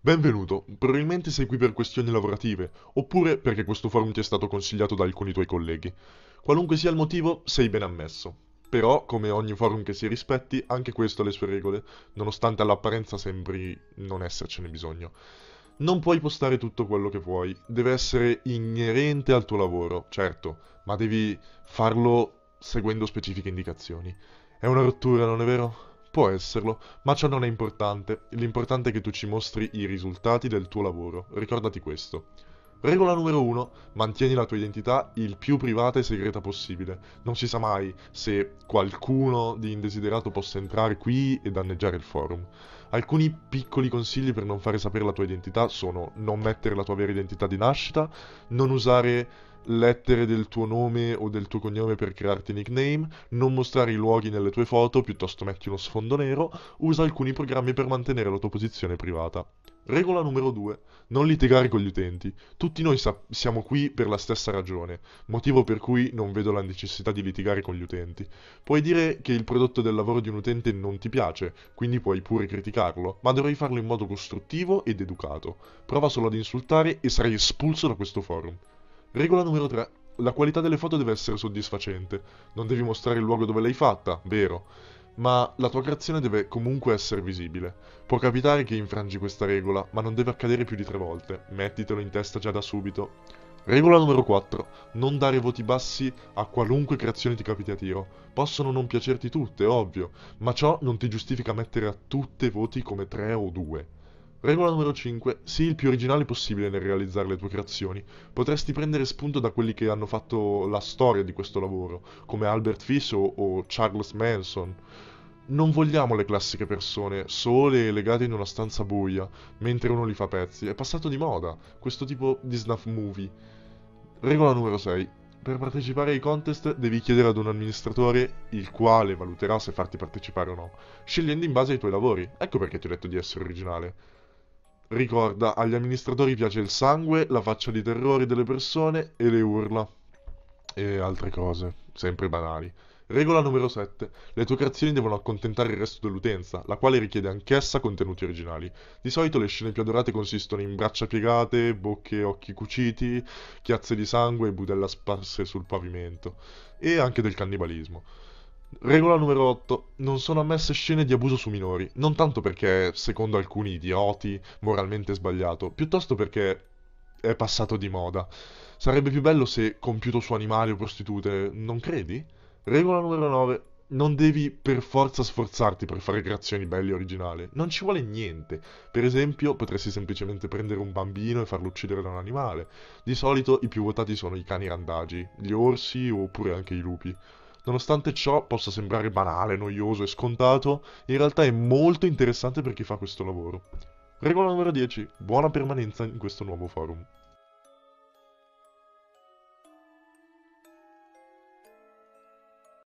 Benvenuto, probabilmente sei qui per questioni lavorative, oppure perché questo forum ti è stato consigliato da alcuni tuoi colleghi. Qualunque sia il motivo, sei ben ammesso. Però, come ogni forum che si rispetti, anche questo ha le sue regole, nonostante all'apparenza sembri non essercene bisogno. Non puoi postare tutto quello che vuoi, deve essere inerente al tuo lavoro, certo, ma devi farlo seguendo specifiche indicazioni. È una rottura, non è vero? Può esserlo, ma ciò non è importante. L'importante è che tu ci mostri i risultati del tuo lavoro. Ricordati questo. Regola numero 1. Mantieni la tua identità il più privata e segreta possibile. Non si sa mai se qualcuno di indesiderato possa entrare qui e danneggiare il forum. Alcuni piccoli consigli per non fare sapere la tua identità sono non mettere la tua vera identità di nascita, non usare lettere del tuo nome o del tuo cognome per crearti nickname, non mostrare i luoghi nelle tue foto, piuttosto metti uno sfondo nero, usa alcuni programmi per mantenere la tua posizione privata. Regola numero 2. Non litigare con gli utenti. Tutti noi sa- siamo qui per la stessa ragione, motivo per cui non vedo la necessità di litigare con gli utenti. Puoi dire che il prodotto del lavoro di un utente non ti piace, quindi puoi pure criticarlo, ma dovrai farlo in modo costruttivo ed educato. Prova solo ad insultare e sarai espulso da questo forum. Regola numero 3. La qualità delle foto deve essere soddisfacente. Non devi mostrare il luogo dove l'hai fatta, vero, ma la tua creazione deve comunque essere visibile. Può capitare che infrangi questa regola, ma non deve accadere più di tre volte. Mettitelo in testa già da subito. Regola numero 4. Non dare voti bassi a qualunque creazione ti capiti a tiro. Possono non piacerti tutte, ovvio, ma ciò non ti giustifica mettere a tutte voti come 3 o 2. Regola numero 5. Sii il più originale possibile nel realizzare le tue creazioni. Potresti prendere spunto da quelli che hanno fatto la storia di questo lavoro, come Albert Fish o, o Charles Manson. Non vogliamo le classiche persone, sole e legate in una stanza buia, mentre uno li fa pezzi. È passato di moda, questo tipo di snuff movie. Regola numero 6. Per partecipare ai contest devi chiedere ad un amministratore il quale valuterà se farti partecipare o no, scegliendo in base ai tuoi lavori. Ecco perché ti ho detto di essere originale. Ricorda, agli amministratori piace il sangue, la faccia di terrore delle persone e le urla. E altre cose, sempre banali. Regola numero 7. Le tue creazioni devono accontentare il resto dell'utenza, la quale richiede anch'essa contenuti originali. Di solito le scene più adorate consistono in braccia piegate, bocche e occhi cuciti, chiazze di sangue e budella sparse sul pavimento. E anche del cannibalismo. Regola numero 8. Non sono ammesse scene di abuso su minori, non tanto perché, secondo alcuni idioti, moralmente sbagliato, piuttosto perché è passato di moda. Sarebbe più bello se compiuto su animali o prostitute, non credi? Regola numero 9. Non devi per forza sforzarti per fare creazioni belle e originali. Non ci vuole niente. Per esempio, potresti semplicemente prendere un bambino e farlo uccidere da un animale. Di solito i più votati sono i cani randagi, gli orsi oppure anche i lupi. Nonostante ciò possa sembrare banale, noioso e scontato, in realtà è molto interessante per chi fa questo lavoro. Regola numero 10. Buona permanenza in questo nuovo forum.